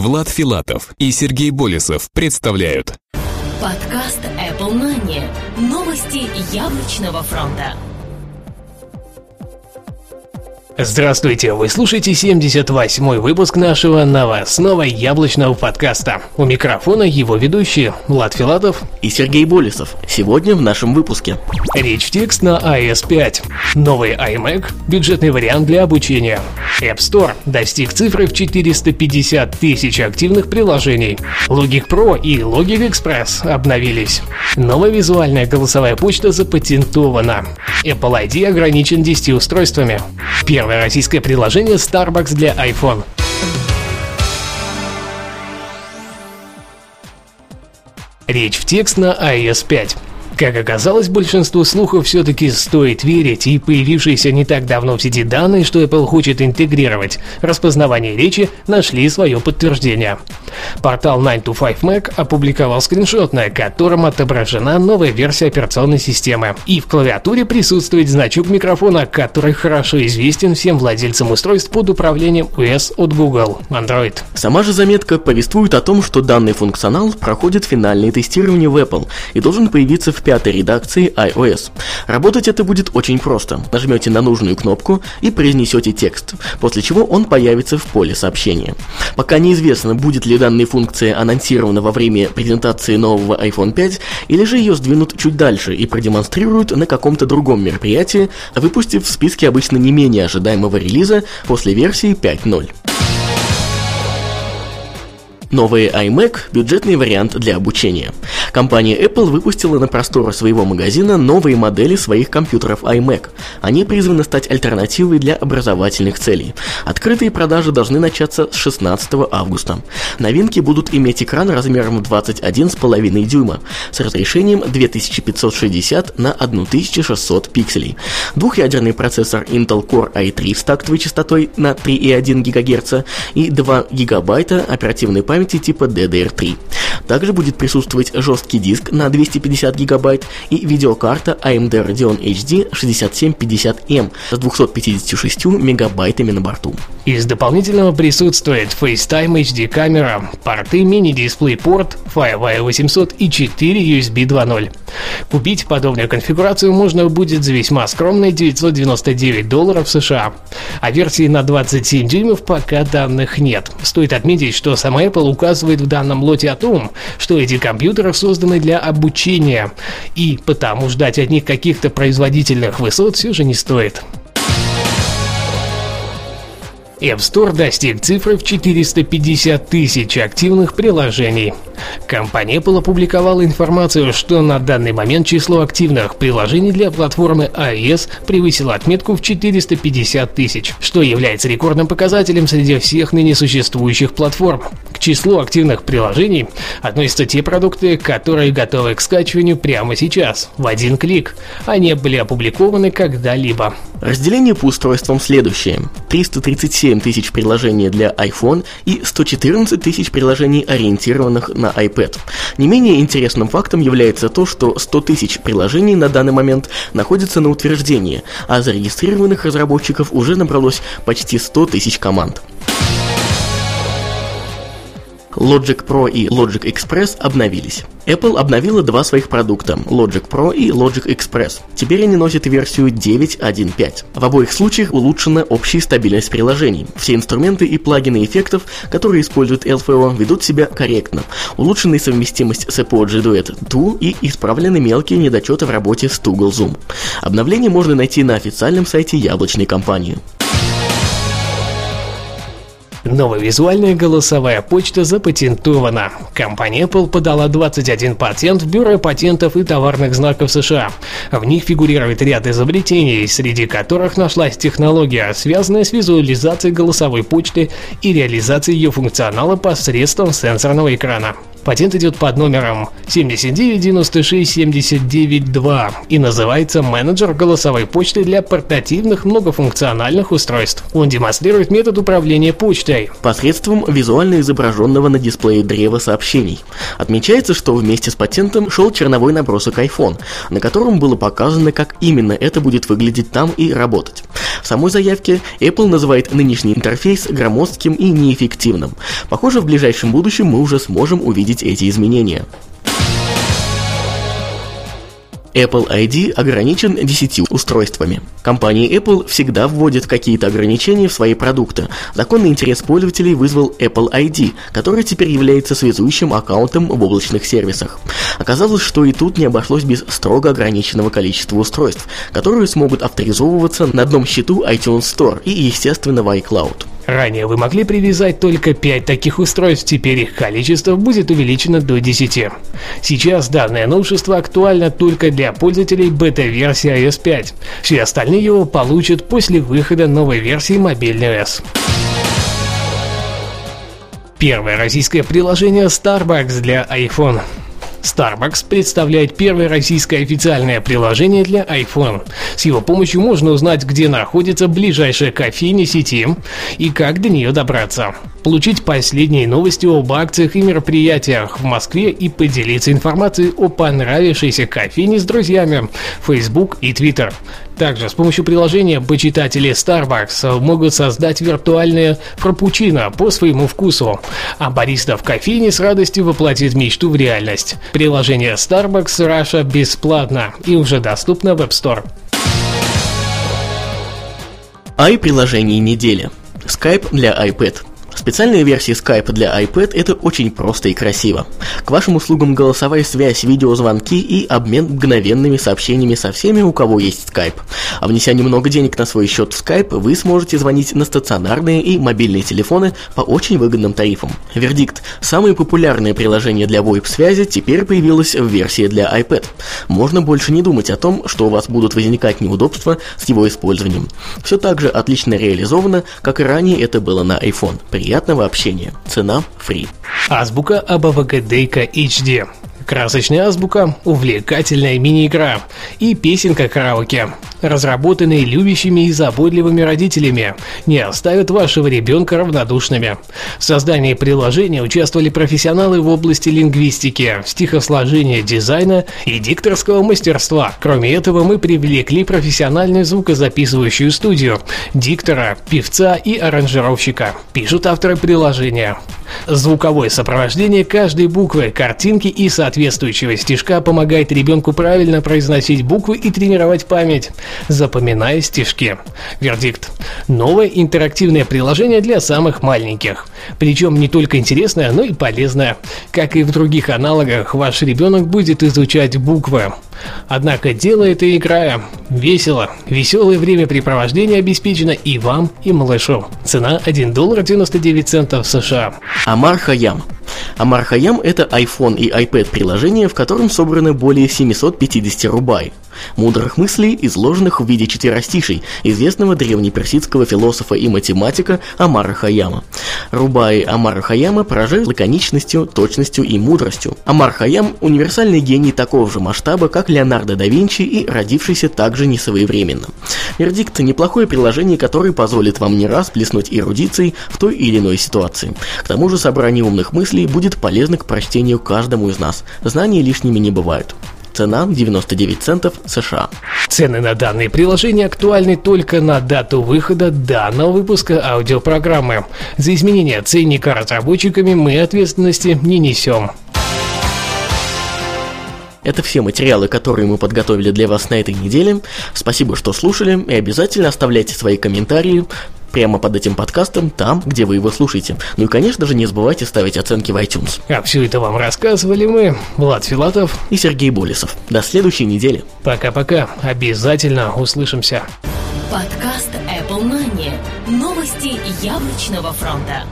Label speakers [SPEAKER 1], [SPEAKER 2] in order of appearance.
[SPEAKER 1] Влад Филатов и Сергей Болесов представляют
[SPEAKER 2] Подкаст Apple Money. Новости яблочного фронта.
[SPEAKER 3] Здравствуйте, вы слушаете 78-й выпуск нашего новостного яблочного подкаста. У микрофона его ведущие Влад Филатов
[SPEAKER 4] и Сергей Болесов. Сегодня в нашем выпуске.
[SPEAKER 3] Речь в текст на iOS 5. Новый iMac, бюджетный вариант для обучения. App Store достиг цифры в 450 тысяч активных приложений. Logic Pro и Logic Express обновились. Новая визуальная голосовая почта запатентована. Apple ID ограничен 10 устройствами. Первый Первое российское приложение Starbucks для iPhone. Речь в текст на iOS 5. Как оказалось, большинству слухов все-таки стоит верить, и появившиеся не так давно в сети данные, что Apple хочет интегрировать распознавание речи, нашли свое подтверждение. Портал 9to5Mac опубликовал скриншот, на котором отображена новая версия операционной системы. И в клавиатуре присутствует значок микрофона, который хорошо известен всем владельцам устройств под управлением OS от Google, Android.
[SPEAKER 4] Сама же заметка повествует о том, что данный функционал проходит финальное тестирование в Apple и должен появиться в пятой редакции iOS. Работать это будет очень просто. Нажмете на нужную кнопку и произнесете текст, после чего он появится в поле сообщения. Пока неизвестно, будет ли данная функция анонсирована во время презентации нового iPhone 5, или же ее сдвинут чуть дальше и продемонстрируют на каком-то другом мероприятии, выпустив в списке обычно не менее ожидаемого релиза после версии 5.0. Новый iMac – бюджетный вариант для обучения. Компания Apple выпустила на просторы своего магазина новые модели своих компьютеров iMac. Они призваны стать альтернативой для образовательных целей. Открытые продажи должны начаться с 16 августа. Новинки будут иметь экран размером 21,5 дюйма с разрешением 2560 на 1600 пикселей. Двухъядерный процессор Intel Core i3 с тактовой частотой на 3,1 ГГц и 2 ГБ оперативной памяти памяти типа DDR3. Также будет присутствовать жесткий диск на 250 гигабайт и видеокарта AMD Radeon HD 6750M с 256 мегабайтами на борту.
[SPEAKER 3] Из дополнительного присутствует FaceTime HD камера, порты мини-дисплей порт, Firewire 800 и 4 USB 2.0. Купить подобную конфигурацию можно будет за весьма скромные 999 долларов США. А версии на 27 дюймов пока данных нет. Стоит отметить, что сама Apple указывает в данном лоте о том, что эти компьютеры созданы для обучения, и потому ждать от них каких-то производительных высот все же не стоит. App Store достиг цифры в 450 тысяч активных приложений. Компания Apple опубликовала информацию, что на данный момент число активных приложений для платформы iOS превысило отметку в 450 тысяч, что является рекордным показателем среди всех ныне существующих платформ. Числу активных приложений относятся те продукты, которые готовы к скачиванию прямо сейчас, в один клик. Они были опубликованы когда-либо.
[SPEAKER 4] Разделение по устройствам следующее. 337 тысяч приложений для iPhone и 114 тысяч приложений, ориентированных на iPad. Не менее интересным фактом является то, что 100 тысяч приложений на данный момент находятся на утверждении, а зарегистрированных разработчиков уже набралось почти 100 тысяч команд. Logic Pro и Logic Express обновились. Apple обновила два своих продукта – Logic Pro и Logic Express. Теперь они носят версию 9.1.5. В обоих случаях улучшена общая стабильность приложений. Все инструменты и плагины эффектов, которые используют LFO, ведут себя корректно. Улучшена совместимость с Apogee Duet 2 и исправлены мелкие недочеты в работе с Toggle Zoom. Обновление можно найти на официальном сайте яблочной компании.
[SPEAKER 3] Новая визуальная голосовая почта запатентована. Компания Apple подала 21 патент в Бюро патентов и товарных знаков США. В них фигурирует ряд изобретений, среди которых нашлась технология, связанная с визуализацией голосовой почты и реализацией ее функционала посредством сенсорного экрана. Патент идет под номером 7996792 и называется «Менеджер голосовой почты для портативных многофункциональных устройств». Он демонстрирует метод управления почтой.
[SPEAKER 4] Посредством визуально изображенного на дисплее древа сообщений. Отмечается, что вместе с патентом шел черновой набросок iPhone, на котором было показано, как именно это будет выглядеть там и работать. В самой заявке Apple называет нынешний интерфейс громоздким и неэффективным. Похоже, в ближайшем будущем мы уже сможем увидеть эти изменения. Apple ID ограничен 10 устройствами. Компания Apple всегда вводит какие-то ограничения в свои продукты. Законный интерес пользователей вызвал Apple ID, который теперь является связующим аккаунтом в облачных сервисах. Оказалось, что и тут не обошлось без строго ограниченного количества устройств, которые смогут авторизовываться на одном счету iTunes Store и, естественно, в iCloud.
[SPEAKER 3] Ранее вы могли привязать только 5 таких устройств, теперь их количество будет увеличено до 10. Сейчас данное новшество актуально только для пользователей бета-версии iOS 5. Все остальные его получат после выхода новой версии мобильной OS. Первое российское приложение Starbucks для iPhone. Starbucks представляет первое российское официальное приложение для iPhone. С его помощью можно узнать, где находится ближайшая кофейня сети и как до нее добраться. Получить последние новости об акциях и мероприятиях в Москве и поделиться информацией о понравившейся кофейне с друзьями Facebook и Twitter. Также с помощью приложения почитатели Starbucks могут создать виртуальные фрапучино по своему вкусу, а бариста в кофейне с радостью воплотит мечту в реальность. Приложение Starbucks Russia бесплатно и уже доступно в App Store.
[SPEAKER 4] i-приложение недели. Skype для iPad – Специальная версия Skype для iPad это очень просто и красиво. К вашим услугам голосовая связь, видеозвонки и обмен мгновенными сообщениями со всеми, у кого есть Skype. А внеся немного денег на свой счет в Skype, вы сможете звонить на стационарные и мобильные телефоны по очень выгодным тарифам. Вердикт. Самое популярное приложение для VoIP-связи теперь появилось в версии для iPad. Можно больше не думать о том, что у вас будут возникать неудобства с его использованием. Все так же отлично реализовано, как и ранее это было на iPhone. Приятного общения. Цена free.
[SPEAKER 3] Азбука Абавагадейка HD. Красочная азбука, увлекательная мини-игра и песенка караоке разработанные любящими и заботливыми родителями, не оставят вашего ребенка равнодушными. В создании приложения участвовали профессионалы в области лингвистики, стихосложения, дизайна и дикторского мастерства. Кроме этого, мы привлекли профессиональную звукозаписывающую студию, диктора, певца и аранжировщика. Пишут авторы приложения. Звуковое сопровождение каждой буквы, картинки и соответствующего стишка помогает ребенку правильно произносить буквы и тренировать память запоминая стишки. Вердикт. Новое интерактивное приложение для самых маленьких. Причем не только интересное, но и полезное. Как и в других аналогах, ваш ребенок будет изучать буквы. Однако делает и играя. Весело. Веселое времяпрепровождение обеспечено и вам, и малышу. Цена 1 доллар 99 центов США.
[SPEAKER 4] Амар Хаям. Амар Хаям – это iPhone и iPad приложение, в котором собраны более 750 рубай мудрых мыслей, изложенных в виде четверостишей известного древнеперсидского философа и математика Амара Хаяма. Рубаи Амара Хаяма поражают лаконичностью, точностью и мудростью. Амар Хаям – универсальный гений такого же масштаба, как Леонардо да Винчи и родившийся также несвоевременно. Вердикт – неплохое приложение, которое позволит вам не раз плеснуть эрудицией в той или иной ситуации. К тому же собрание умных мыслей будет полезно к прочтению каждому из нас. Знания лишними не бывают. Цена 99 центов США.
[SPEAKER 3] Цены на данные приложения актуальны только на дату выхода данного выпуска аудиопрограммы. За изменение ценника разработчиками мы ответственности не несем.
[SPEAKER 4] Это все материалы, которые мы подготовили для вас на этой неделе. Спасибо, что слушали, и обязательно оставляйте свои комментарии прямо под этим подкастом, там, где вы его слушаете. Ну и, конечно же, не забывайте ставить оценки в iTunes.
[SPEAKER 3] А все это вам рассказывали мы, Влад Филатов
[SPEAKER 4] и Сергей Болесов. До следующей недели.
[SPEAKER 3] Пока-пока. Обязательно услышимся.
[SPEAKER 2] Подкаст Apple Money. Новости яблочного фронта.